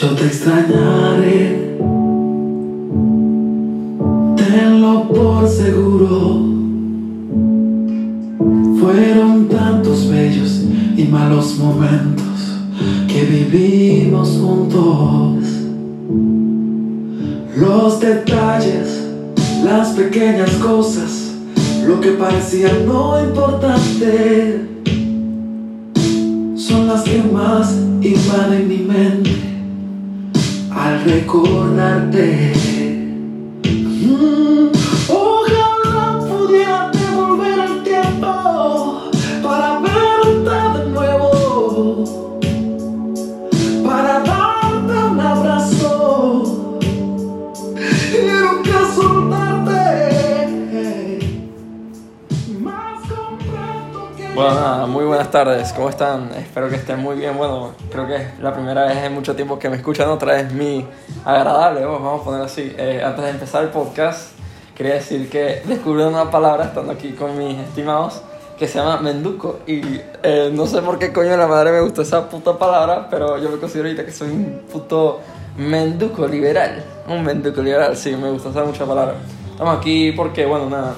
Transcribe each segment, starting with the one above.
Yo te extrañaré, tenlo por seguro. Fueron tantos bellos y malos momentos que vivimos juntos. Los detalles, las pequeñas cosas, lo que parecía no importante, son las que más invaden mi mente al recordarte. Muy buenas tardes, ¿cómo están? Espero que estén muy bien. Bueno, creo que es la primera vez en mucho tiempo que me escuchan otra vez mi agradable voz, vamos a poner así. Eh, antes de empezar el podcast, quería decir que descubrí una palabra estando aquí con mis estimados que se llama menduco. Y eh, no sé por qué coño de la madre me gustó esa puta palabra, pero yo me considero ahorita que soy un puto menduco liberal. Un menduco liberal, sí, me gusta esa mucha palabra. Estamos aquí porque, bueno, nada.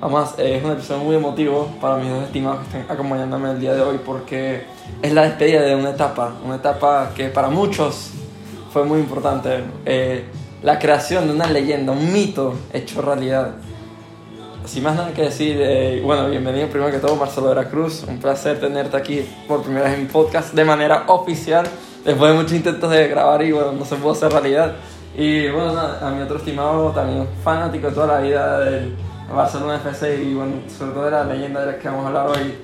Además, eh, es un episodio muy emotivo para mis dos estimados que están acompañándome el día de hoy porque es la despedida de una etapa, una etapa que para muchos fue muy importante. Eh, la creación de una leyenda, un mito hecho realidad. Sin más nada que decir, eh, bueno, bienvenido primero que todo Marcelo Veracruz, un placer tenerte aquí por primera vez en podcast de manera oficial, después de muchos intentos de grabar y bueno, no se pudo hacer realidad. Y bueno, nada, a mi otro estimado, también fanático de toda la vida del Barcelona FC y bueno, sobre todo de la leyenda de la que vamos a hablar hoy,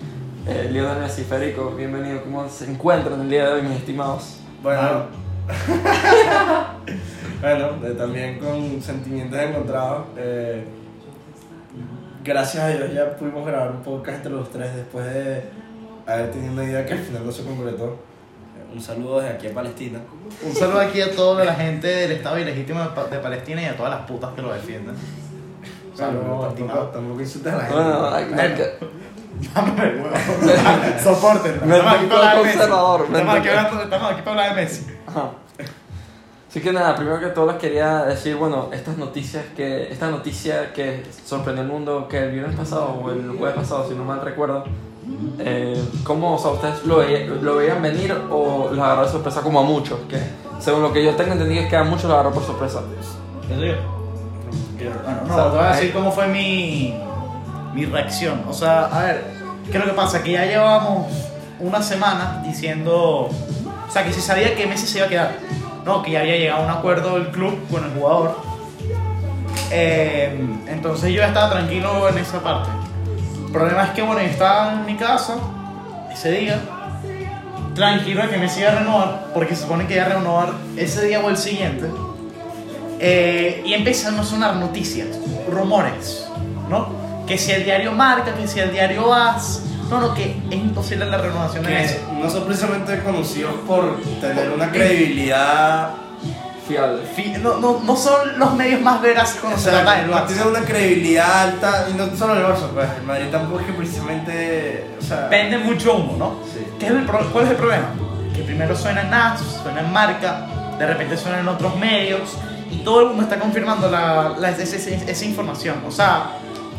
eh, Lionel Messi Federico, bienvenido, ¿cómo se encuentran el día de hoy mis estimados? Bueno, bueno, eh, también con sentimientos encontrados. eh, gracias a Dios ya pudimos grabar un podcast entre los tres después de haber tenido una idea que al final no se concretó. Eh, Un saludo desde aquí a Palestina. Un saludo aquí a toda la gente del Estado ilegítimo de Palestina y a todas las putas que lo defienden. Saludos, Saludos, tampoco, tampoco insultes a la gente. Bueno, hay- hay que- Dame el huevo. Soporten. Estamos aquí para hablar de Messi. Estamos aquí, hablando- estamos aquí para hablar de Messi. Ajá. Así que nada, primero que todo les quería decir, bueno, estas noticias que, esta noticia que sorprendió al mundo que el viernes pasado o el jueves pasado, si no mal recuerdo, eh, ¿cómo, o sea, ustedes lo, veía- lo veían venir o los agarró de sorpresa como a muchos? Que según lo que yo tengo entendido es que a muchos los agarró por sorpresa. ¿Eso yo? Bueno, no, te voy a decir cómo fue mi, mi reacción. O sea, a ver, ¿qué es lo que pasa? Que ya llevábamos una semana diciendo. O sea, que se sabía que Messi se iba a quedar. No, que ya había llegado a un acuerdo el club con el jugador. Eh, entonces yo estaba tranquilo en esa parte. El problema es que, bueno, yo estaba en mi casa ese día, tranquilo de que Messi iba a renovar, porque se supone que iba a renovar ese día o el siguiente. Eh, y empezaron a sonar noticias, rumores, ¿no? Que si el diario Marca, que si el diario AS, no, no, que es imposible la renovación de Messi. Que no son precisamente conocidos por tener una credibilidad. Fiable. Fi- No, no, no son los medios más veraces O con sea, el no tienen una credibilidad alta. Y no solo el Barça, pues. El Madrid tampoco es que precisamente. O sea. Vende mucho humo, ¿no? Sí. ¿Qué es el pro- ¿Cuál es el problema? Que primero suena en AS, suena en Marca, de repente suena en otros medios, y todo el mundo está confirmando la, la- esa, esa- esa información. O sea,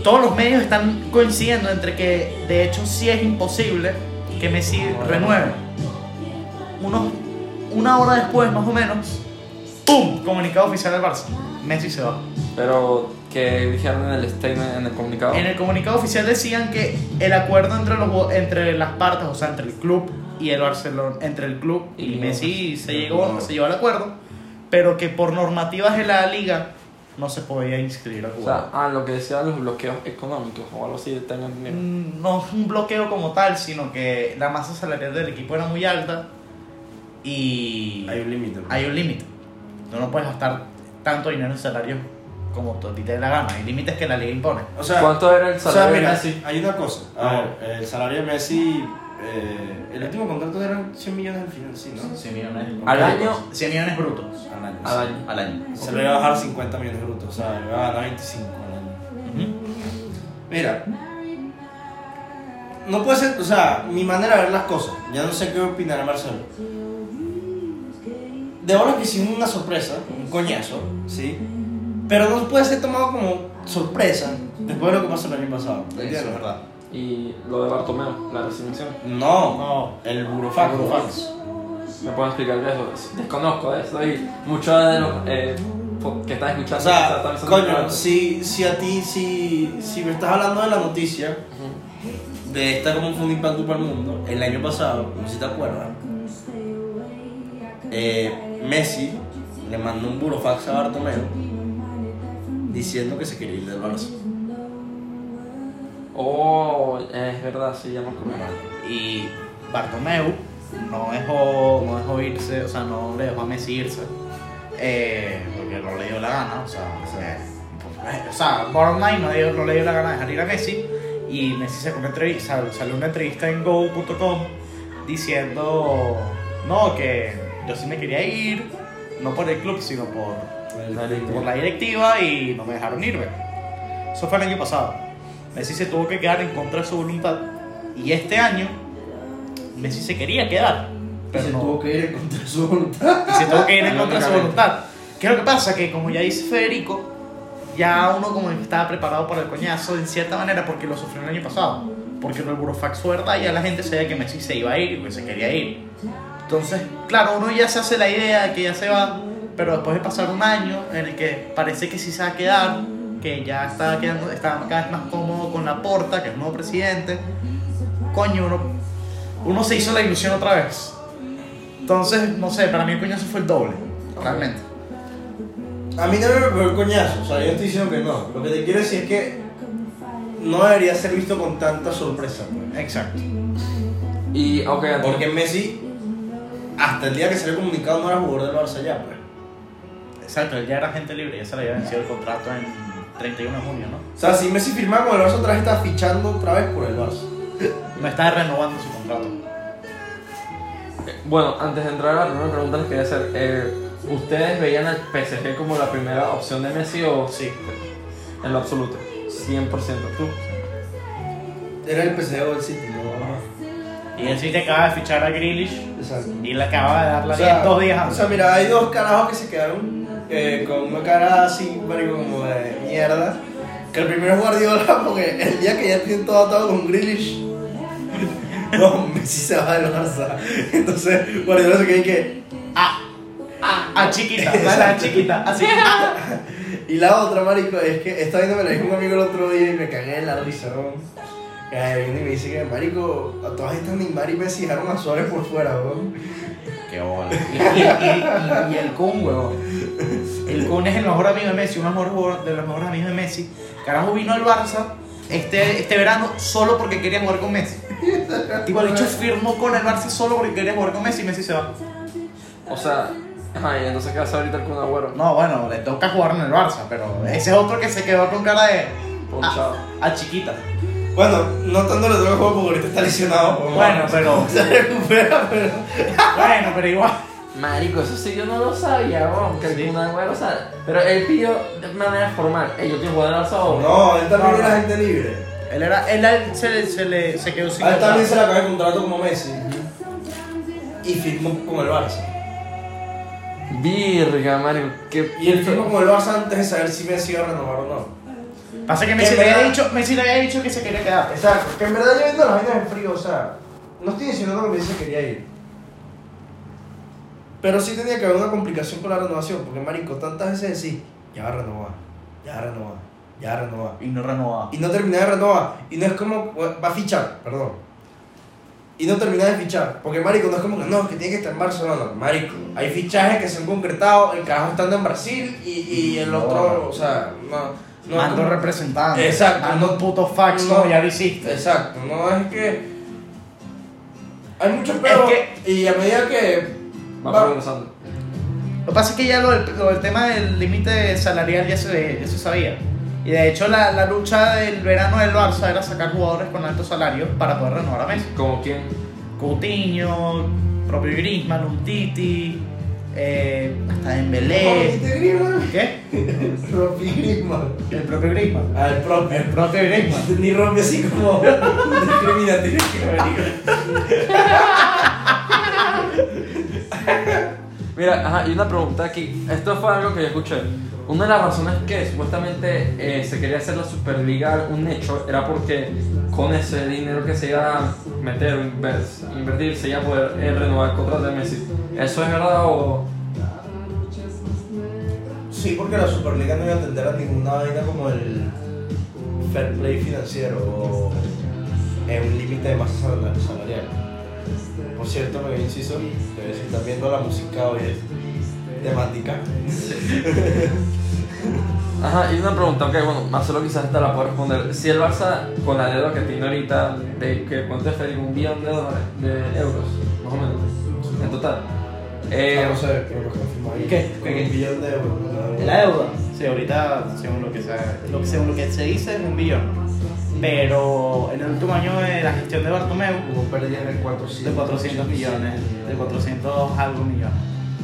todos los medios están coincidiendo entre que de hecho sí es imposible que Messi renueve. Unos, una hora después, más o menos, ¡pum! Comunicado oficial del Barça. Messi se va. Pero que dijeron en el statement, en el comunicado. En el comunicado oficial decían que el acuerdo entre, los, entre las partes, o sea, entre el club y el Barcelona, entre el club y, Y Messi se llegó, se llegó al acuerdo, pero que por normativas de la liga no se podía inscribir al O sea, ah, lo que decían los bloqueos económicos o algo así, tengo. Mm, No es un bloqueo como tal, sino que la masa salarial del equipo era muy alta y Hay un límite. pues. hay un límite. Tú no puedes gastar tanto dinero en salario como tú a ti te dé la gana. Hay límites que la liga impone. O sea, ¿Cuánto era el O sea, salario de mira, Messi? hay una cosa. A ver, el salario de Messi, eh, el último contrato eran 100 millones al final, sí, ¿no? 100 millones. Al año. 100 millones brutos. Al año. Al año. Al año. Se le iba a bajar 50 millones brutos, o sea, le iba a ganar 25 al año. Ujú. Mira, no puede ser, o sea, mi manera de ver las cosas, ya no sé qué opinará Marcelo. de bolas que hicimos una sorpresa, un coñazo, ¿sí? Pero no puede ser tomado como sorpresa después de lo que pasó el año pasado. ¿Me entiendes? Eso es verdad. Y lo de Bartomeu, la resignación. No, No. el burofax. El burofax. ¿Me pueden explicar qué es eso? Desconozco de eso y muchos de los eh, que están escuchando O sea, están coño, si, si a ti, si, si me estás hablando de la noticia, de esta como fue un impacto para el mundo, el año pasado, no sé si te acuerdas, eh, Messi le mandó un burofax a Bartomeu diciendo que se quería ir del Barça. Oh, es verdad, sí, ya me acuerdo. Y Bartomeu no dejó, no dejó irse, o sea, no le dejó a Messi irse. eh, porque no le dio la gana, o sea, pues, o sea, bottom line, no, dio- no le dio la gana de dejar ir a Messi. Y Messi sacó una entrevista, sal- salió una entrevista en go.com diciendo, no, que yo sí me quería ir, no por el club, sino por, por la directiva y no me dejaron irme. Eso fue el año pasado. Messi se tuvo que quedar en contra de su voluntad. Y este año, Messi se quería quedar. Pero se no- tuvo que ir en contra de su voluntad. y se tuvo que ir en contra de su voluntad. ¿Qué es lo que pasa? Que como ya dice Federico, ya uno como estaba preparado para el coñazo en cierta manera porque lo sufrió el año pasado. Porque lo del Burofax fue verdad y ya la gente sabía que Messi se iba a ir y que se quería ir. Entonces, claro, uno ya se hace la idea de que ya se va, pero después de pasar un año en el que parece que sí se va a quedar, que ya está, quedando, está cada vez más cómodo con la porta, que es el nuevo presidente, coño, uno, uno se hizo la ilusión otra vez. Entonces, no sé, para mí el coñazo fue el doble, realmente. A mí no me pegó el coñazo, o sea, yo no estoy diciendo que no. Lo que te quiero decir es que no debería ser visto con tanta sorpresa. pues. Exacto. Y, ok, antes- Porque Messi, hasta el día que salió comunicado, no era jugador del Barça ya, pues. Exacto, él ya era gente libre, ya se le había vencido el contrato en 31 de junio, ¿no? O sea, si Messi firmaba con el Barça otra vez, está fichando otra vez por el Barça. No está renovando su contrato. Bueno, antes de entrar a la primera pregunta les quería hacer, eh, ¿ustedes veían al PSG como la primera opción de Messi o Sí. en lo absoluto? 100%. ¿Tú? Era el PSG del City, ¿no? Y el City acaba de fichar a Grealish Exacto. y le acaba de dar la O sea, 10 dos días O antes. sea, mira, hay dos carajos que se quedaron eh, con una cara así, marico, como de mierda. Que el primero es Guardiola, porque el día que ya tienen todo atado con Grealish, no, Messi se va del Barça. Entonces, Guardiola se queda y que. Ah, ah, ah, chiquita, dale a chiquita, así. Ah. Y la otra, marico, es que esta vaina me la dijo un amigo el otro día y me cagué en la risa, ¿no? Viene y me dice que, marico, a todas estas Neymar y Messi dejaron a Suárez por fuera, ¿no? Qué bola. Y, y- y- y el Kun, huevón. El Kun es el mejor amigo de Messi, uno de los mejores- de los mejores amigos de Messi. Carajo vino al Barça este, este verano solo porque quería jugar con Messi. Tipo, de hecho, firmó con el Barça solo porque quería jugar con Messi y Messi se va. O sea, ajá, y entonces ¿qué hace ahorita con Agüero? No, bueno, le toca jugar en el Barça, pero ese es otro que se quedó con cara de. Ponchado. A chiquita. Bueno, no tanto le toca juego porque ahorita está lesionado. Bueno, pero. Se recupera, pero. Bueno, pero igual. Marico, eso sí yo no lo sabía, weón, que el Sí. Kun Agüero, o sea, pero él pidió de manera formal, "Ey, yo quiero jugar en el Barça o-". No, él también No, era no. gente libre. Él, era, él, él se, le- se, le, se quedó sin A él también se le acaba el contrato como Messi. Y firmó con el Barça. Virga, marico, qué... Y él firmó con el Barça antes de saber si Messi iba a renovar o no. Pasa que Messi Que le, había dicho, Messi le había dicho que se quería quedar. Exacto, que en verdad yo viendo las vainas en frío, o sea, no estoy diciendo que Messi quería ir. Pero sí tenía que haber una complicación con la renovación, porque marico, tantas veces decís, ya va a renovar, ya va a renovar, ya va a renovar. Y no renovaba. Y no termina de renovar. Y no es como, va a fichar, perdón. Y no termina de fichar. Porque marico, no es como que no, que tiene que estar en Barcelona. Marico, hay fichajes que se han concretado, el carajo estando en Brasil y, y el otro, o sea, no. No es Mando como- representante. Exacto, Mando no- un puto fax no. como ya lo hiciste. Exacto, no es que. Hay muchos pedos. que- Y a medida que. Va va- progresando. Lo que pasa es que ya lo del, lo del tema del límite salarial ya se, ya se sabía. Y de hecho la, la lucha del verano del Barça era sacar jugadores con altos salarios para poder renovar a Messi. Como quien... Coutinho, propio Griezmann, Umtiti, eh, hasta Dembélé. ¿Qué? Ropi Griezmann. El propio Griezmann. Ah, el propio. El propio Griezmann. Ni Ropi así como discriminativo. Mira, ajá, y una pregunta aquí. Esto fue algo que yo escuché. Una de las razones que supuestamente eh, se quería hacer la Superliga un hecho era porque con ese dinero que se iba a meter invertir se iba a poder eh, renovar el contrato de Messi. ¿Eso es verdad o.? Sí, porque la Superliga no iba a atender a ninguna vaina como el fair play financiero o eh, un límite de masa sal- salarial. Por cierto, me inciso, si están viendo la música hoy es temática. Ajá, y una pregunta, ok, bueno, Marcelo quizás te la puede responder. Si el Barça, con la deuda que tiene ahorita, de que cuánto es Félix, un billón de dólares, de euros, más o menos, en total. Eh, Ah, no sé, creo que confirmó ahí. ¿Qué? Con un billón de euros. La deuda. Sí, ahorita, según lo que se, lo, que- según lo que se dice, es un billón. Pero en el último año de la gestión de Bartomeu, Hubo pérdidas de 400, de 400 millones, de 400 algo millones.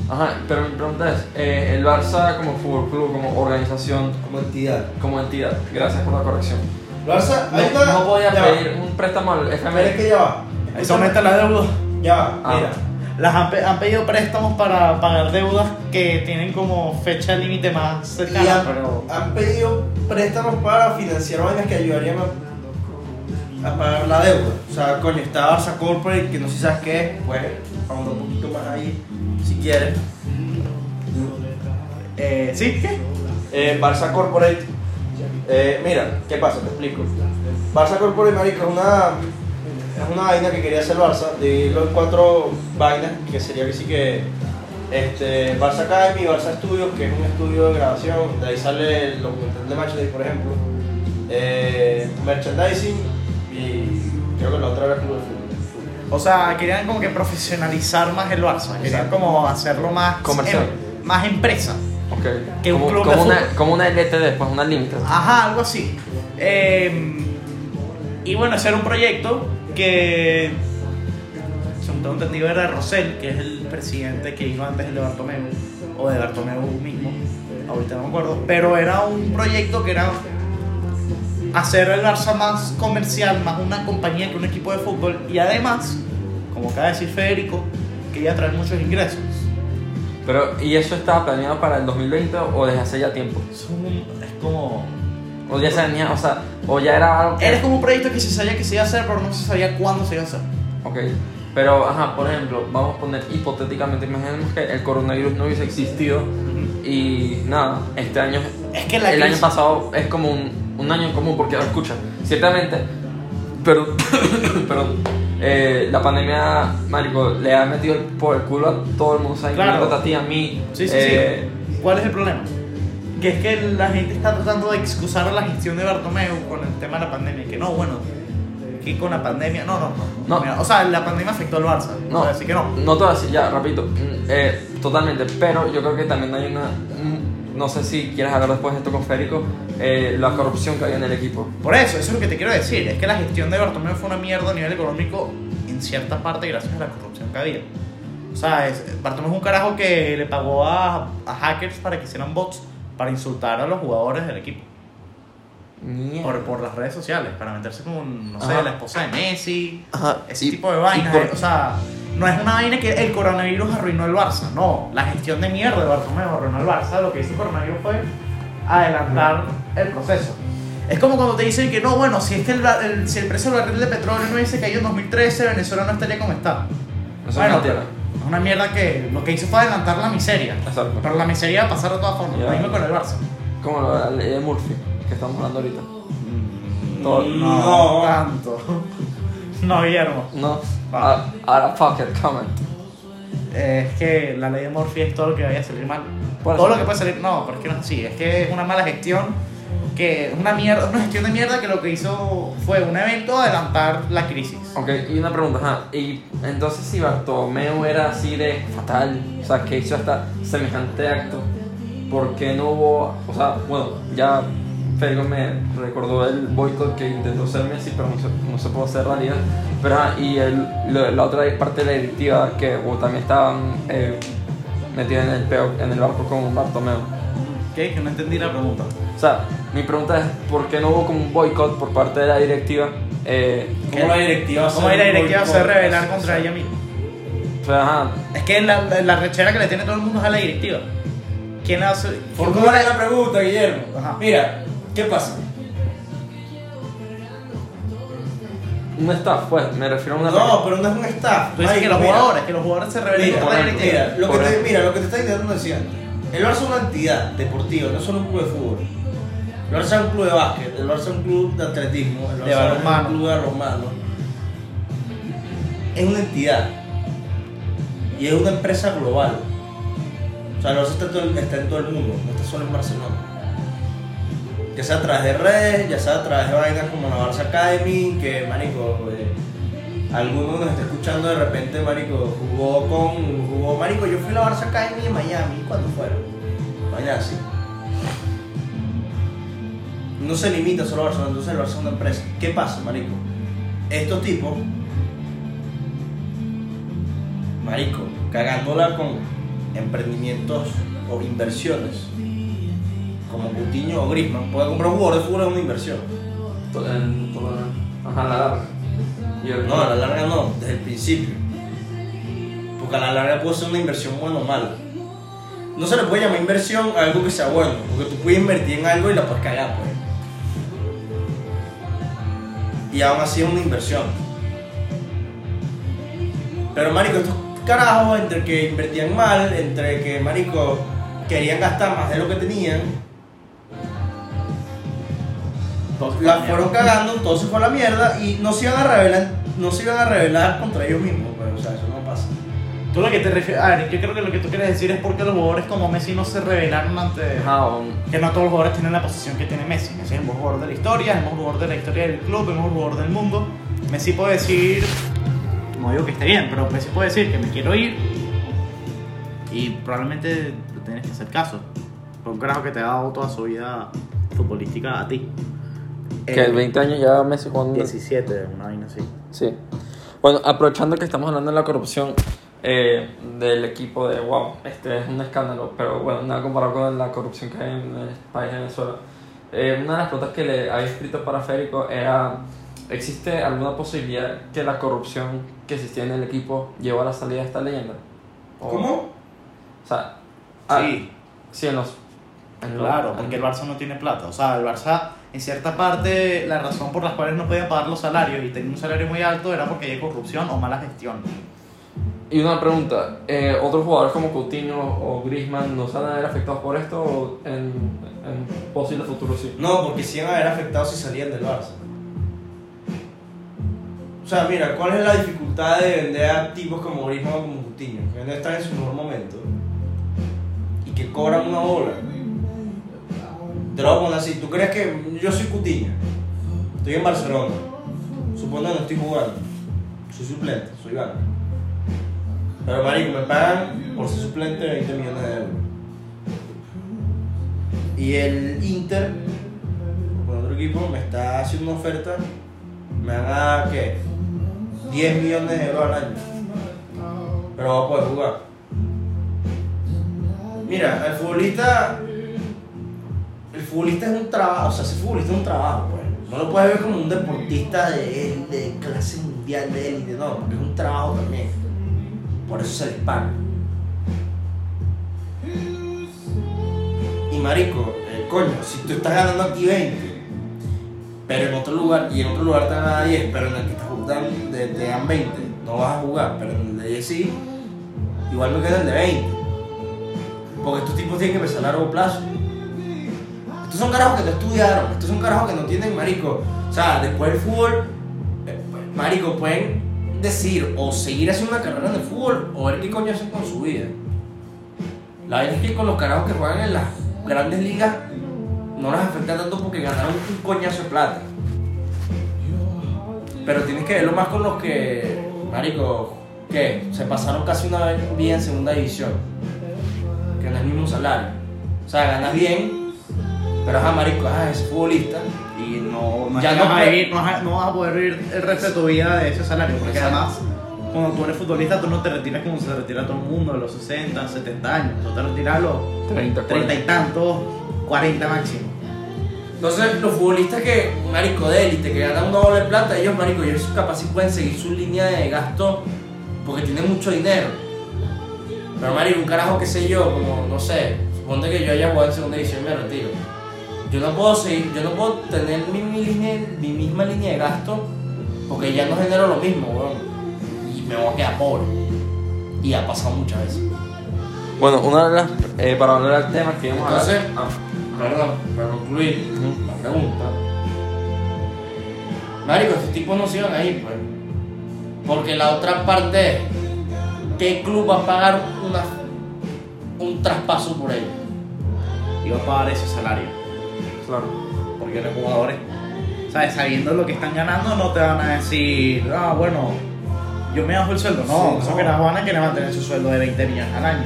Ajá, pero mi pregunta es, eh, el Barça como fútbol club, como organización, Como entidad. como entidad, gracias por la corrección. Barça, No, hay una- no podía ya va. pedir un préstamo al Pero es FMI. que ya va. Eso aumenta la deuda. Ya va, Ah. mira. Las han, han pedido préstamos para pagar deudas que tienen como fecha límite más Y cercana, han, pero han pedido préstamos para financiar vainas que ayudarían a, a pagar la deuda. O sea, coño, está Barça Corporate, que no sé si sabes qué es, pues ahondar un poquito más ahí, si quieres. eh, ¿sí? ¿Qué? Eh, Barça Corporate, eh, mira, ¿qué pasa? Te explico. Barça Corporate, marico, es una, es una vaina que quería hacer Barça, dividirlo en cuatro vainas, que sería que sí que este, Barça Academy, Barça Studios, que es un estudio de grabación, de ahí sale el documental de Matchday, por ejemplo, eh, merchandising creo que la otra Club de Fútbol. O sea, querían como que profesionalizar más el Barça, querían Exacto. como hacerlo más Comercial. em- más empresa. Ok. Que un como, club de una, fútbol. como una LTD, pues una límite. Ajá, algo así. Eh, y bueno, ese era un proyecto que, según tengo entendido, era Rosell, que es el presidente que vino antes de Bartomeu, o de Bartomeu mismo, ahorita no me acuerdo, pero era un proyecto que era hacer el Barça más comercial, más una compañía que un equipo de fútbol, y además, como acaba de decir Federico, quería traer muchos ingresos. Pero, ¿y eso estaba planeado para el 2020 o desde hace ya tiempo? Es, un- es como O ya se venía, o sea, o ya era algo que... Era como un proyecto que se sabía que se iba a hacer, pero no se sabía cuándo se iba a hacer. Ok, pero, ajá, por ejemplo, vamos a poner hipotéticamente, imaginemos que el coronavirus no hubiese existido y nada, este año, Es que la el año pasado es como un, un año en común, porque, escucha, ciertamente, pero, perdón, eh, la pandemia, marico, le ha metido por el culo a todo el mundo, ¿sabes? Claro. A ti, a mí, Sí, sí, eh, sí. ¿Cuál es el problema? Que es que la gente está tratando de excusar a la gestión de Bartomeu con el tema de la pandemia. Que no, bueno, que con la pandemia. No, no, no. No. Mira, o sea, la pandemia afectó al Barça. No, O sea, así que no. No te voy a decir, ya, rapidito. mm, eh, totalmente, pero yo creo que también hay una. No sé si quieres hablar después de esto con Férico, eh, la corrupción que había en el equipo. Por eso, eso es lo que te quiero decir. Es que la gestión de Bartomeu fue una mierda a nivel económico en cierta parte gracias a la corrupción que había. O sea, es, Bartomeu es un carajo que le pagó a, a hackers para que hicieran bots para insultar a los jugadores del equipo. Por, por las redes sociales, para meterse con, no sé, Ajá. la esposa de Messi, Ajá, ese y- tipo de vainas. por- eh, O sea, no es una vaina que el coronavirus arruinó el Barça, no. La gestión de mierda de Bartomeu arruinó el Barça. Lo que hizo el coronavirus fue adelantar el proceso. Es como cuando te dicen que no, bueno, si, es que el, el- si el precio del barril de petróleo no hubiese caído en 2013, Venezuela no estaría como está. Eso es bueno, es una mierda que lo que hizo fue adelantar la miseria. Exacto. Pero la miseria va a pasar de todas formas. Lo mismo con el Barça. Como la ley de Murphy, que estamos hablando ahorita. Todo- No, No. tanto. No, Guillermo. No. Ah. Ahora, fuck it, comment. Eh, es que la ley de Murphy es todo lo que vaya a salir mal. Todo lo que puede salir. No, pero es que no es así. Es que es una mala gestión. Que es una mierda, una gestión de mierda que lo que hizo fue un evento adelantar la crisis. Ok, y una pregunta, ajá. Y entonces, si Bartomeu era así de fatal, o sea, que hizo hasta semejante acto, ¿por qué no hubo. O sea, bueno, ya Federico me recordó el boicot que intentó hacer Messi, pero no se, no se pudo hacer realidad. Pero, ajá, y el, lo- la otra parte de la directiva que o también estaban eh, metidos en el, peo- en el barco con Bartomeu. ¿Qué? Que no entendí la pregunta. O sea, mi pregunta es: ¿por qué no hubo como un boicot por parte de la directiva? Eh, ¿Cómo la directiva ¿Cómo la directiva se rebelar contra ella misma? O sea, ajá, Es que la, la, la rechera que le tiene todo el mundo es a la directiva. ¿Quién hace? ¿Por ¿quién cómo pone- la pregunta, Guillermo? Ajá. Mira, ¿qué pasa? un staff, pues, me refiero a una No, pero no es un staff. Tú dices que marico, los mira. jugadores, que los jugadores se rebelen Mira, contra la directiva. Lo que te, mira, lo que te está intentando decir. El Barça es una entidad deportiva, no es solo un club de fútbol. El Barça es un club de básquet, el Barça es un club de atletismo, el Barça De es un club de balonmano. Es una entidad. Y es una empresa global. O sea, el Barça está, en todo el- está en todo el mundo, no está solo en Barcelona. Ya sea a través de redes, ya sea a través de vainas como la Barça Academy, que, marico, eh, alguno nos está escuchando de repente, marico, jugó con, jugó, marico, yo fui a la Barça Academy en Miami, ¿cuándo fueron? Mañana sí. No se limita solo a Barcelona, entonces el Barça es una empresa. ¿Qué pasa, marico? Estos tipos, marico, cagándola con emprendimientos o inversiones, como Coutinho o Griezmann, porque comprar un jugador de fútbol es una inversión. ajá, la larga. No, a la larga no, desde el principio. Porque a la larga puede ser una inversión buena o mala. No se le puede llamar inversión a algo que sea bueno, porque tú puedes invertir en algo y la puedes cagar, pues. Y aún así es una inversión. Pero, marico, estos carajos, entre que invertían mal, entre que, marico, querían gastar más de lo que tenían, la fueron cagando, todo se fue a la mierda y no se iban a revelar, no se iban a revelar contra ellos mismos, pues, o sea, eso no pasa. Tú lo que te refieres, a ver, yo creo que lo que tú quieres decir es porque los jugadores como Messi no se revelaron ante... Que no todos los jugadores tienen la posición que tiene Messi. Messi es el mejor jugador de la historia, es el mejor jugador de la historia del club, el mejor jugador del mundo. Messi puede decir, no digo que esté bien, pero Messi puede decir que me quiero ir y probablemente le tienes que hacer caso. Por un carajo que te ha dado toda su vida futbolística a ti. Que 20 años ya Messi jugando. 17, una vaina así. Sí. Bueno, aprovechando que estamos hablando de la corrupción eh, del equipo de wow, este es un escándalo, pero bueno, nada comparado con la corrupción que hay en el país de Venezuela. Eh, una de las preguntas que le había escrito para Férico era: ¿existe alguna posibilidad que la corrupción que existía en el equipo llevó a la salida de esta leyenda? O- ¿Cómo? O sea, ah, Sí, sí, en los. en los- claro, en- porque el Barça no tiene plata. O sea, el Barça, en cierta parte, la razón por las cuales no podía pagar los salarios y tenía un salario muy alto era porque hay corrupción o mala gestión. Y una pregunta, eh, ¿otros jugadores como Coutinho o Griezmann no se van a ver afectados por esto o en, en posible futuro sí? No, porque sí iban a haber afectado si salían del Barça. O sea, mira, ¿cuál es la dificultad de vender a tipos como Griezmann o como Coutinho? Que no están en su mejor momento y que cobran una bola. Te lo voy a poner así, ¿tú crees que yo soy Coutinho? Estoy en Barcelona. Supongo que no estoy jugando. Soy suplente, soy banca. Pero marico, me pagan por ser suplente 20 millones de euros. Y el Inter, con otro equipo, me está haciendo una oferta. Me van a ¿qué? 10 millones de euros al año. Pero voy a poder jugar. Mira, el futbolista. El futbolista es un trabajo, o sea, ser futbolista es un trabajo, pues. No lo puedes ver como un deportista de, de clase mundial, de élite, no, porque es un trabajo también. Por eso se les paga. Y marico, eh, coño, si tú estás ganando aquí 20, pero en otro lugar, y en otro lugar te dar 10, pero en el que estás jugando te, te dan 20, no vas a jugar, pero en el de 10 sí, igual me queda el de 20. Porque estos tipos tienen que empezar a largo plazo. Estos son carajos que no estudiaron, estos son carajos que no tienen marico. O sea, después del fútbol, eh, pues, marico, pueden decir o seguir haciendo una carrera en el fútbol o ver qué coño hacen con su vida. La verdad es que con los carajos que juegan en las grandes ligas no les afecta tanto porque ganaron un coñazo de plata. Pero tienes que verlo más con los que, marico, que se pasaron casi una vez bien en segunda división. Que no es el mismo salario. O sea, ganas bien, pero ajá, marico, ajá, ese futbolista. Y no, no, Ya es no vas a vivir- no vas a- no vas a poder vivir el resto de tu vida de ese salario. Porque Exacto. además, cuando tú eres futbolista, tú no te retiras como se retira todo el mundo, a los 60, 70 años. Tú te retiras a los 30, 30 y tantos, 40 máximo. Entonces, los futbolistas que, marico, de élite, que ganan una bola de plata, ellos, marico, ellos capaz si pueden seguir su línea de gasto porque tiene mucho dinero. Pero marico, un carajo que sé yo, como, no sé, suponte que yo haya jugado en segunda división y me retiro. Yo no puedo seguir, yo no puedo tener mi, mi línea- mi misma línea de gasto porque ya no genero lo mismo, weón. Y me voy a quedar pobre. Y ha pasado muchas veces. Bueno, una de las. eh, para hablar del tema que íbamos a hablar. Ah, perdón, para concluir la pregunta. Marico, estos tipos no se iban a ir, pues. Porque la otra parte es, ¿qué club va a pagar una, un traspaso por ellos? Y va a pagar ese salario. Claro. Porque los jugadores, ¿sabes? Sabiendo lo que están ganando, no te van a decir, ah, bueno, yo me bajo el sueldo. No, Sí, son no. que las van a querer mantener su sueldo de 20 millones al año.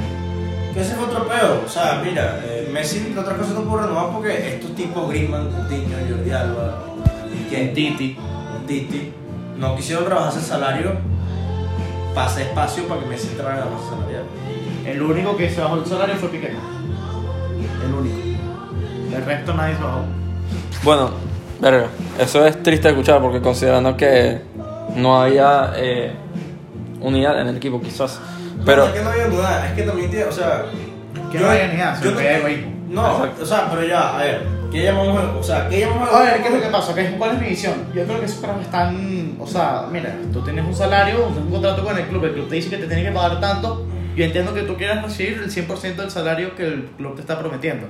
Que ese fue otro peo. O sea, mira, eh, Messi, la otra cosa no pudo renovar porque estos tipos, Griezmann, Coutinho, Jordi Alba, que Titi. Titi, no quisieron rebajarse el salario para hacer espacio para que Messi entrara en la base salarial. El único que se bajó el salario fue Piqué. El resto nadie se bajó. Bueno, verga, eso es triste de escuchar porque considerando que no había eh, unidad en el equipo, quizás. Pero, No, es que no había duda, es que también tiene, o sea. Que yo- no nada, se yo lo no-. No, Exacto. o sea, pero ya, a ver, ¿qué llamamos a- O sea, ¿qué llamamos A ver, ¿qué es lo que pasa? ¿Qué- ¿Cuál es mi visión? Yo creo que esos carajos están. O sea, mira, tú tienes un salario, tienes un contrato con el club, el club te dice que te tiene que pagar tanto. Yo entiendo que tú quieras recibir el 100% del salario que el club te está prometiendo.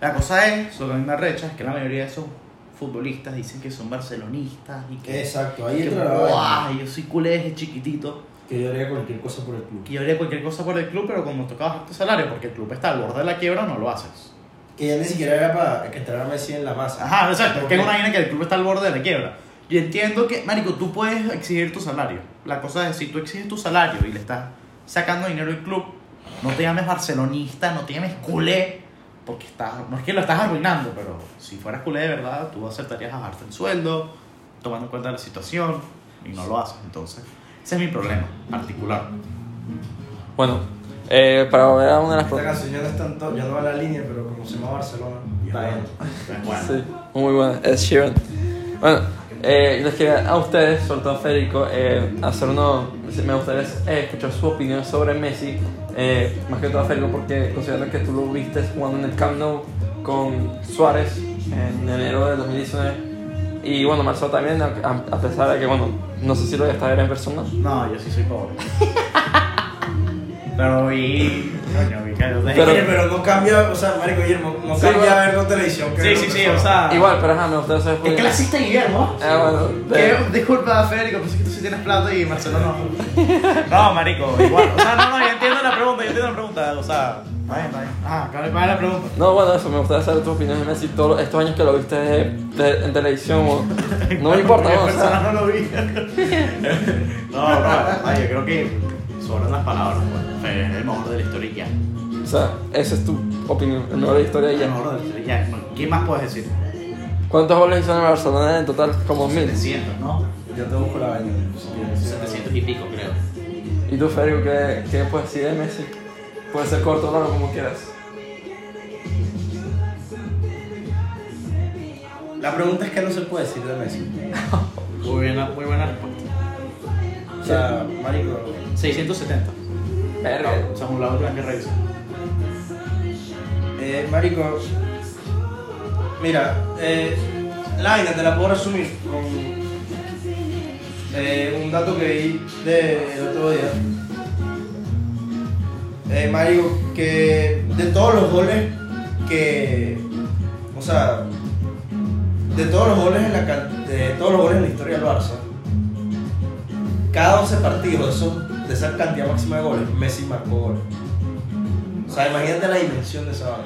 La cosa es, lo que a mí me arrecha, es que la mayoría de esos futbolistas dicen que son barcelonistas y que. Exacto, ahí que, entra la. "Guau, yo soy culé desde chiquitito. Que yo haría cualquier cosa por el club. Que yo haría cualquier cosa por el club, pero como toca bajar tu salario porque el club está al borde de la quiebra, no lo haces. Que ya ni siquiera era para que entrara Messi en la masa. Ajá, exacto. Es que es una vaina que el club está al borde de la quiebra. Yo entiendo que, Marico, tú puedes exigir tu salario. La cosa es, si tú exiges tu salario y le estás sacando dinero al club, no te llames barcelonista, no te llames culé, porque estás, no es que lo estás arruinando, pero si fueras culé de verdad, tú aceptarías bajarte el sueldo, tomando en cuenta la situación, y no lo haces. Entonces, ese es mi problema particular. bueno, eh, para volver a una de las Esta canción ya no, es tanto, ya no va a la línea, pero como se llama Barcelona, está bien. Bueno. Sí, muy buena, es Sheeran. Bueno, eh, les quería a ustedes, sobre todo a Federico, eh, hacer uno. Me gustaría escuchar su opinión sobre Messi, eh, más que todo a Federico, porque considerando que tú lo viste jugando en el Camp Nou con Suárez en enero del 2019. Y bueno, Marcelo también, a, a- pesar de que, bueno, no sé si lo voy a estar en persona. No, yo sí soy pobre. Pero vi. Coño, vi que. Pero- Oye, pero no cambia, o sea, Marico Guillermo, no Sí, cambia bueno. verlo en televisión. que Sí, verlo sí, en sí, persona. o sea. Igual, pero ajá, me gustaría saber. Es clasista Guillermo. Ah, bueno, de- disculpa, Federico, pensé que tú sí tienes plata y Marcelo no. No, marico, igual. O sea, no, no, yo entiendo la pregunta, yo entiendo la pregunta. O sea, vaya, vaya. Ah, ¿cuál es la pregunta? No, bueno, eso, me gustaría saber tu opinión de Messi todos estos años que lo viste de- de- en televisión. o- No me importa, ¿no? O en sea, persona no lo vi. No, no, ay, yo creo que sobran las palabras. pues. Fue el mejor de la historia y ya. o sea, esa es tu opinión, el mejor de la historia y El ya. mejor de la historia y ya. ¿Qué más puedes decir? ¿Cuántos goles hizo en el Barcelona en total? Como mil. 700, ¿no? Yo te busco la vaina. si quieres. 700 y pico, creo. ¿Y tú, Federico, qué, qué puedes decir de Messi? Puede ser corto o largo, como quieras. La pregunta es que no se puede decir de Messi. Muy buena, muy buena respuesta. Sea, Marico, 670. Verga. O sea, un lado que revisar. eh, Marico, mira, eh, la vaina te la puedo resumir con eh, un dato que vi del otro día. Eh, Marico, que de todos los goles que, o sea, de todos los goles en la can- de todos los goles en la historia del Barça, cada 11 partidos de, esa cantidad máxima de goles, Messi marcó goles. O sea, imagínate la dimensión de esa vaina.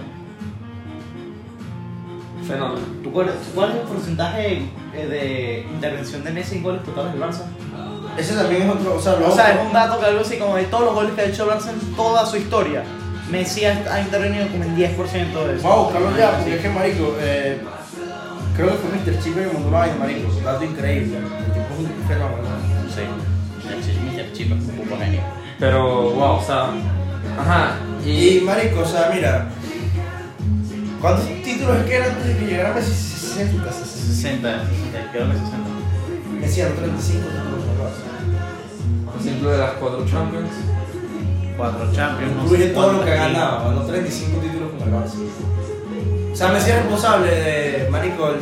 Fenómeno. ¿Tú cuál, cuál es el porcentaje eh, de intervención de Messi en goles totales del Barça? Ese también es otro, o sea, lo O sea, es un dato que algo así como de todos los goles que ha hecho el Barça en toda su historia. Messi ha, ha intervenido como en 10% de eso. Vamos a buscarlo ya, porque es que, marico, eh, creo que fue Mr. Chip que mandó vaina, marico, un dato increíble. El tipo es un fenómeno. Sí. Genio. Pero, wow, o sea. Ajá. Y, Y. marico, o sea, mira, ¿cuántos títulos es que eran antes de que llegara Messi? 60, 60. 60, 60, creo que 60. Messi ganó 35 títulos con el Barça. se incluye las cuatro Champions. Cuatro Champions. no Incluye todo lo que ha ganado, ganó 35 títulos con el Barça. O sea, Messi es responsable de, marico, el,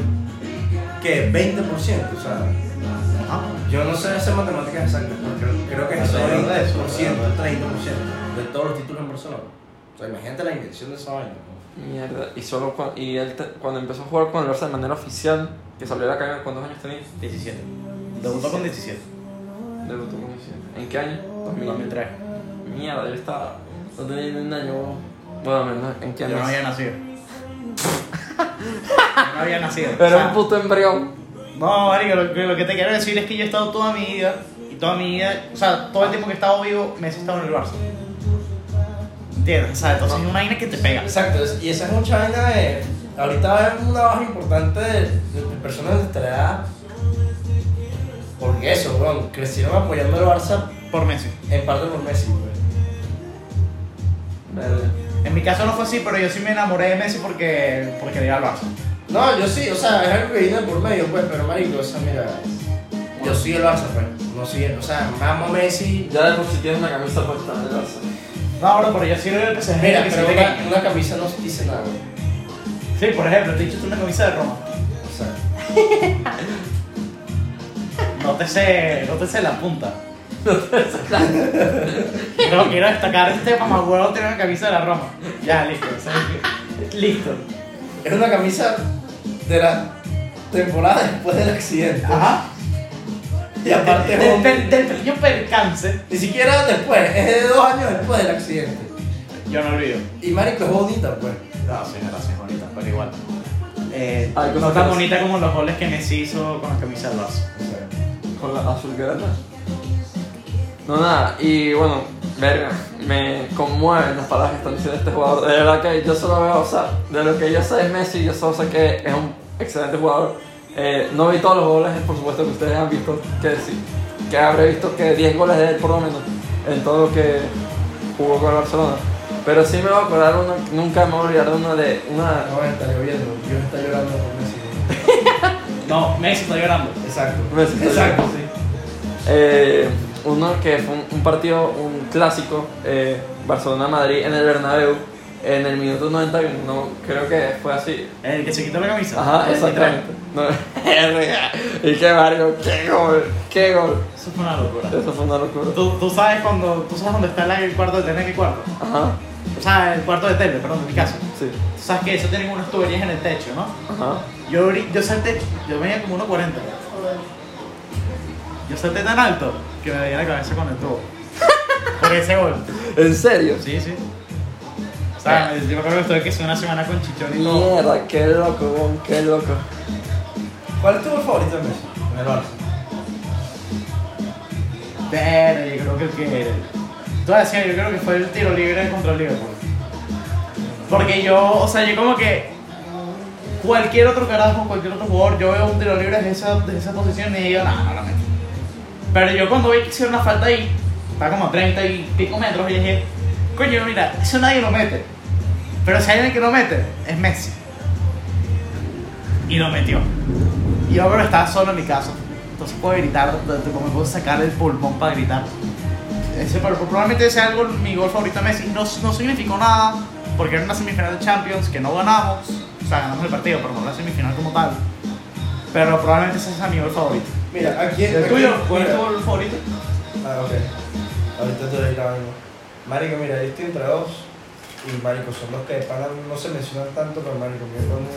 ¿qué? 20%, o sea. Yo no sé hacer matemáticas exactas, pero creo, creo que es. 20%, Eso, 30% de todos los títulos en Barcelona. O sea, imagínate la invención de esa vaina. Mierda. Y solo cua- y él te- cuando empezó a jugar con el Barça de manera oficial, que salió de la academia, ¿cuántos años tenía? 17. Debutó con 17. Debutó con 17. ¿En qué año? 2003. Mierda, yo estaba. No tenía ni un año. Bueno, menos, ¿en qué Yo año? no había nacido. Yo no había nacido. O Era sea, un puto embrión. No, marico, lo, que- lo que te quiero decir es que yo he estado toda mi vida, y toda mi vida, o sea, todo el tiempo que he estado vivo, Messi ha estado en el Barça. ¿Entiendes? O sea, entonces es una vaina que te pega. Exacto, es- y esa es mucha vaina de. Ahorita es una baja importante de, de personas de nuestra edad. Porque eso, weón, crecieron apoyando al Barça Por Messi. en parte por Messi. Verde. En mi caso no fue así, pero yo sí me enamoré de Messi porque, porque quería al Barça. No, yo sí, o sea, es algo que viene por medio, pues, pero marico, o sea, mira, yo soy el Barça, pues, no soy, o sea, mamo Messi. Ya de por si tienes una camisa puesta del Barça. No, bro, pero yo sí era el PSG. Mira, que te una, cae. una camisa no dice nada, güey. Sí, por ejemplo, te he dicho tú una camisa de Roma. O sea, No te sé, no te sé la punta. No, quiero destacar este mamagüevo tiene una camisa de la Roma. Ya, listo. o sea, listo. es una camisa de la temporada después del accidente. Ajá. Y aparte, del, hombre, del, del pequeño percance. ni siquiera después, es de dos años después del accidente. Yo no olvido. Y marico es bonita, pues. No, sí, gracias, bonita, pero igual. Eh, Ay, no tan bonita como los goles que Messi hizo con la camisa del Barça. Con la azul grana. No, nada, y bueno, verga, me conmueven las palabras que están diciendo este jugador. De verdad que yo solo veo, o sea, de lo que yo sé de Messi, yo solo sé que es un excelente jugador. Eh, no vi todos los goles, por supuesto que ustedes han visto, que sí, que habré visto que 10 goles de él por lo menos en todo lo que jugó con el Barcelona. Pero sí me voy a acordar uno, nunca me voy a olvidar de uno de una. no está lloviendo, Dios está llorando por Messi. No, Messi está llorando. Exacto. Messi está Exacto, llorando. sí. Eh, uno que fue un, un partido, un clásico, eh, Barcelona-Madrid en el Bernabéu, en el minuto 91, no, creo que fue así. El que se quitó la camisa. Ajá, exactamente. No, y qué Mario, qué gol, qué gol. Eso fue una locura. Eso fue una locura. ¿Tú, tú sabes cuando, tú sabes dónde está el cuarto de tele en cuarto. Ajá, O sea, el cuarto de tele, perdón, en mi casa. sí, Tú sabes que eso tienen unas tuberías en el techo, ¿no? ajá. Yo, yo salté, yo venía como 1.40. Yo salté tan alto que me veía la cabeza con el tubo. Por ese gol. ¿En serio? Sí, sí. O sea, yo me acuerdo que estuve que una semana con chichón y todo. Mierda, qué loco, qué loco. ¿Cuál es tu favorito de Messi? En el Barça. Pero yo creo que el que. Tú vas a decir, yo creo que fue el tiro libre contra el Liverpool. Porque yo, o sea, yo como que. Cualquier otro carajo, cualquier otro jugador, yo veo un tiro libre desde esa, desde esa posición y digo, no, no la meto. Pero yo cuando vi que hicieron una falta ahí, está como a 30 y pico metros, y dije, coño, mira, eso nadie lo mete. Pero si hay alguien que lo mete, es Messi. Y lo metió. Y yo, pero estaba solo en mi casa. Entonces puedo gritar, como me puedo sacar el pulmón para gritar. Ese, pero probablemente ese algo mi gol favorito de Messi. No, no significó nada, porque era una semifinal de Champions que no ganamos. O sea, ganamos el partido, pero no la semifinal como tal. Pero probablemente ese sea mi gol favorito. Mira, aquí. ¿El tuyo? ¿Cuál es tu gol favorito? Ah, ok. Ahorita te misma. Marico, mira, yo estoy entre dos. Y marico, son los que de pana no se mencionan tanto, pero marico, me pone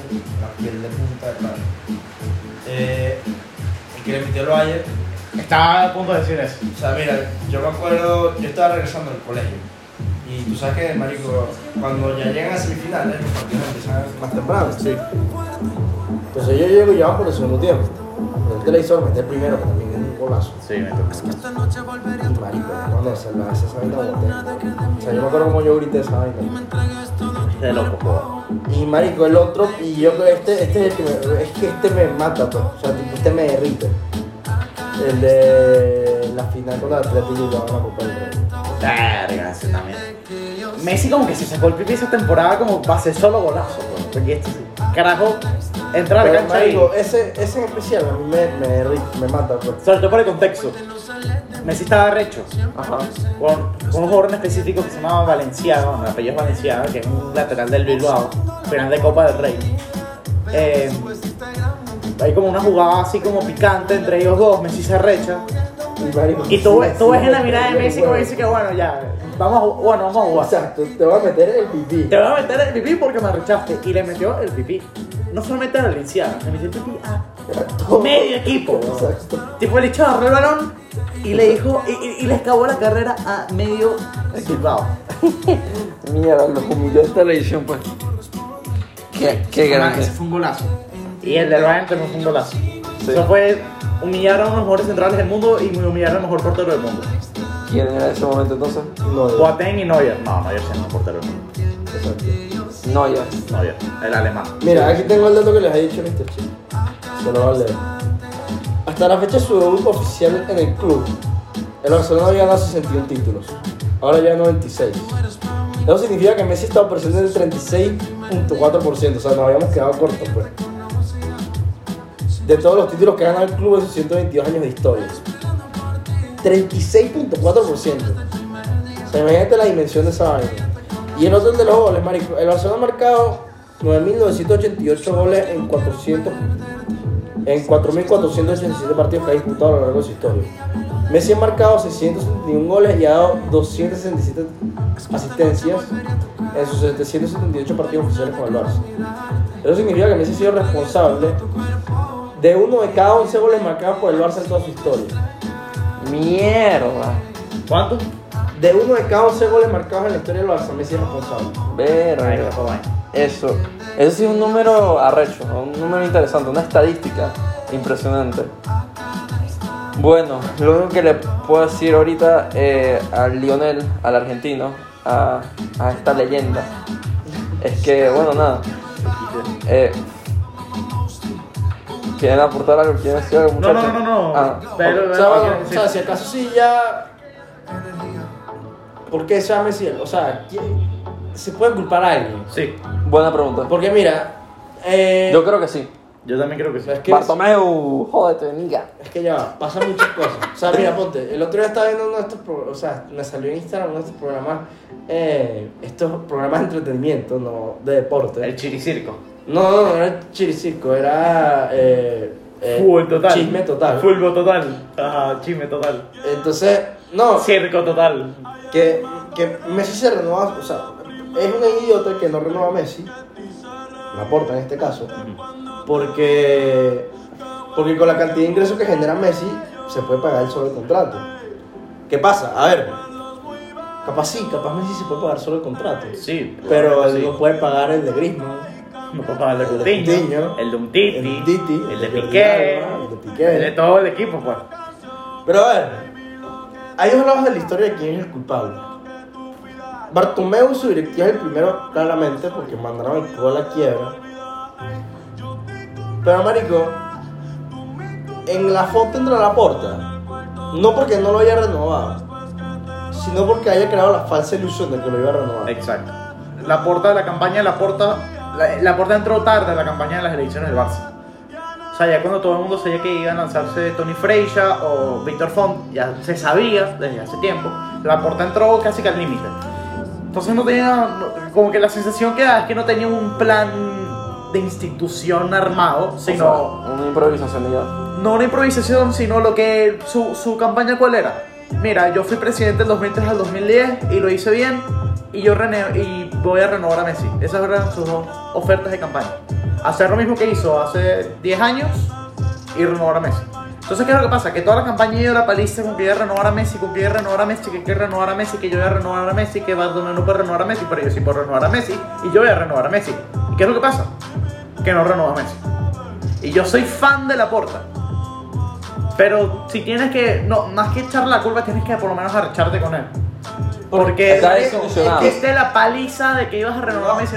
la piel de punta de pana. Eh, el que le metió el Bayern. Estaba a punto de decir eso. O sea, mira, yo me acuerdo, yo estaba regresando al colegio. Y tú sabes que, marico, cuando ya llegan a semifinales, los partidos empiezan más temprano. Sí. Entonces yo llego y ya por el segundo tiempo. El televisor mete el primero, que también golazo. Sí, me tocó. Y marico, cuando se la hace esa vaina. O sea, yo me acuerdo como yo grité esa vaina. De loco. Y marico, el otro, y yo creo que este, este es el que me, es que este me mata, pues. O sea, tipo, este me derrite. El de la final con la Atlético y la Copa del Rey. Verga, ese también. Messi como que se sacó el pipi esa temporada como hacer solo golazo, bro. Porque este sí. Carajo, entrar a la cancha marico, ese, ese en especial a mí me, me, me mata. Pues. Sobre todo por el contexto. Messi estaba recho Ajá. con, con un jugador en específico que se llamaba Valenciaga, el apellido es Valenciaga, que es un lateral del Bilbao, final de Copa del Rey. Eh, hay como una jugada así como picante entre ellos dos, Messi se arrecha. Y, tú, sí, tú ves en la mirada de Messi como dice que bueno, ya, vamos a, bueno, vamos a jugar. Exacto, te voy a meter el pipí. Te voy a meter el pipí porque me arrechaste. Y le metió el pipí. No solamente a le el pipí a Todo. medio equipo. Exacto. Tipo, el hecho agarró el balón y le dijo, y, y- y le escabó la carrera a medio Bilbao. Mierda, los humilló en televisión, pues. Qué, qué grande. Ese fue un golazo. Y el del Bayern también fue un golazo. Sí. Eso fue humillar a uno de los mejores centrales del mundo y humillar al mejor portero del mundo. ¿Quién era en ese momento entonces? No, Boateng y Neuer. No, Neuer es el mejor portero del mundo. No, ya. Neuer, el alemán. Mira, aquí tengo el dato que les ha dicho Mr. Chip. Se lo voy a leer. Hasta la fecha de su debut oficial en el club, el Barcelona había ganado 61 títulos. Ahora ya 96. Eso significa que Messi estaba presente en el 36.4%, o sea, nos habíamos quedado cortos, pues. De todos los títulos que ha ganado el club en sus 122 años de historia. 36.4%. O sea, imagínate la dimensión de esa vaina. Y el otro de los goles, marico. El Barcelona ha marcado 9.988 goles en 400 en 4.487 partidos que ha disputado a lo largo de su historia. Messi ha marcado 671 goles y ha dado 267 asistencias en sus 778 partidos oficiales con el Barça. Eso significa que Messi ha sido responsable de uno de cada 11 goles marcados por el Barça en toda su historia. Mierda. ¿Cuánto? De uno de cada 11 goles marcados en la historia del Barça, Messi es responsable. Verga. Eso. Eso sí es un número arrecho, un número interesante, una estadística impresionante. Bueno, lo único que le puedo decir ahorita eh, al Lionel, al argentino, a, a esta leyenda, es que, bueno, nada. Eh, ¿Quieren aportar algo? ¿Quieren decir algo, No, no, no, no, no. Ah, Pero, O sea, no, bueno, no, o sea, si acaso sí ya. ¿Por qué se llama Messi? O sea, ¿quién- ¿se puede culpar a alguien? Sí, buena pregunta. Porque mira, eh, Yo creo que sí. yo también creo que sí. es que, Bartomeu, jódete, niga. es que ya va, pasan muchas cosas. O sea, mira, ponte, el otro día estaba viendo uno de estos pro- o sea, me salió en Instagram uno de estos programas, eh, estos programas de entretenimiento, no de deporte. El chiricirco. No, no, no era chiricirco, era eh, eh, Fútbol total. chisme total. Fútbol total. Ajá, chisme total. Entonces, no, Circo total. Que, que Messi se renueva, o sea, es un idiota que no renueva a Messi, Laporta en este caso, porque, porque con la cantidad de ingresos que genera Messi se puede pagar el solo el contrato. ¿Qué pasa? A ver, capaz sí, capaz Messi se puede pagar solo el contrato, Sí. pero sí. no puede pagar el de Griezmann, No puedo pagar el de Coutinho, el de Umtiti, el el de Piqué, el de Piqué. el de todo el equipo, pues. Pero a ver, hay dos lados de la historia de quién es el culpable. Bartomeu su directiva es el primero, claramente, porque mandaron el club a la quiebra. Pero, marico, en la foto entra la porta. No porque no lo haya renovado, sino porque haya creado la falsa ilusión de que lo iba a renovar. Exacto. La porta de la campaña, la porta, la, la porta entró tarde a la campaña de las elecciones del Barça. O sea, ya cuando todo el mundo sabía que iban a lanzarse Tony Freixa o Víctor Font, ya se sabía desde hace tiempo, la porta entró casi que al límite. Entonces no tenía, como que la sensación que da es que no tenía un plan de institución armado, O sino sea, una improvisación ya. no una improvisación, sino lo que su, su campaña cuál era. Mira, yo fui presidente del 2003 al 2010 y lo hice bien y yo rene- y voy a renovar a Messi. Esas eran sus dos ofertas de campaña. Hacer lo mismo que hizo hace 10 años y renovar a Messi. Entonces, ¿qué es lo que pasa? Que toda la campaña a la paliza con que iba a renovar a Messi, con que iba a renovar a Messi, que iba a renovar a Messi, que yo voy a renovar a Messi, que Bartomeu no puede renovar a Messi, pero yo sí puedo renovar a Messi y yo voy a renovar a Messi. ¿Y qué es lo que pasa? Que no renueva a Messi. Y yo soy fan de la porta. Pero si tienes que, no, más que echarle la culpa, tienes que por lo menos arrecharte con él. Porque Está es que- desilusionado. es que esté la paliza de que ibas a renovar a No, no es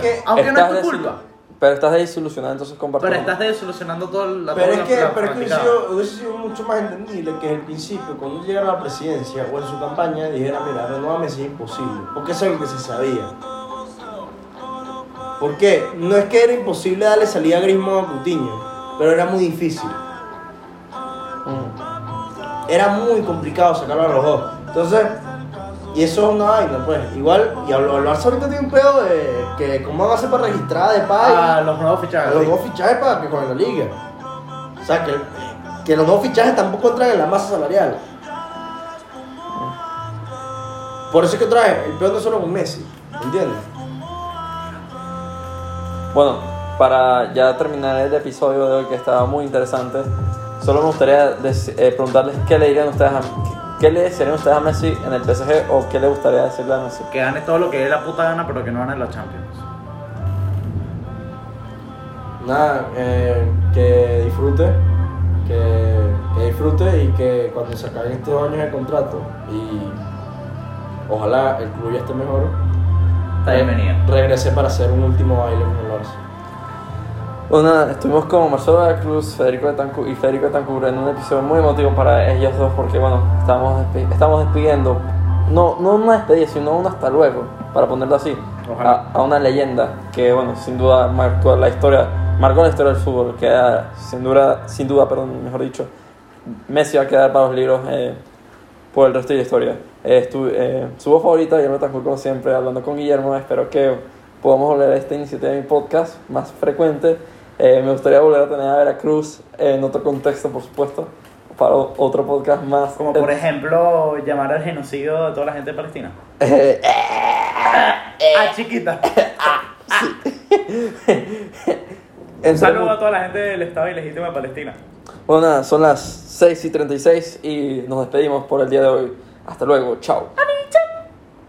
que Aunque no Estás es tu culpa. Pero estás desilusionado entonces con Pero estás desilusionando todo la Pero toda es la- que, la pero es que hubiese sido, hubiese sido mucho más entendible que en el principio, cuando llegara a la presidencia o en su campaña, dijera, mira, renueva Messi es imposible. Porque es algo que se sabía. ¿Por qué? No es que era imposible darle salida a Griezmann a Coutinho, pero era muy difícil. Mm. Era muy complicado sacarlo a los dos. Entonces, y eso es una vaina, pues. Igual, y el el Barça ahorita tiene un pedo de que cómo van a hacer para registrar a Depay A los nuevos a fichajes. los nuevos fichajes para que con la liga. O sea, que, que los nuevos fichajes tampoco entran en la masa salarial. Por eso es que otra vez, el peor no solo con Messi, ¿entiendes? Bueno, para ya terminar el episodio de hoy que estaba muy interesante, solo me gustaría eh, preguntarles qué le dirían ustedes a, qué le desearían ustedes a Messi en el PSG o qué le gustaría decirle a Messi. Que gane todo lo que dé la puta gana, pero que no gane la Champions. Nada, eh, que disfrute, que, que disfrute y que cuando se acaben estos años de contrato y ojalá el club ya esté mejor, Está bienvenido. regrese para hacer un último baile con el Barça. Bueno, nada, estuvimos con Marcelo de la Cruz, Federico Betancourt y Federico Betancourt en un episodio muy emotivo para ellos dos porque, bueno, estamos, despi- estamos despidiendo, no, no una despedida, sino un hasta luego, para ponerlo así, a, a una leyenda que, bueno, sin duda marcó la historia, marcó la historia del fútbol, que ah, sin duda, sin duda, perdón, mejor dicho, Messi va a quedar para los libros eh, por el resto de la historia. Eh, estu- eh, su voz favorita, Guillermo Betancourt, como siempre, hablando con Guillermo, espero que podamos volver a esta iniciativa de mi podcast más frecuente. Eh, me gustaría volver a tener a Veracruz en otro contexto, por supuesto, para otro podcast más. Como por ejemplo, llamar al genocidio de toda la gente de Palestina. Eh, Ah, chiquita. en Un saludo a toda la gente del Estado ilegítimo de Palestina. Bueno, nada, son las 6 y 36 y nos despedimos por el día de hoy. Hasta luego, chao.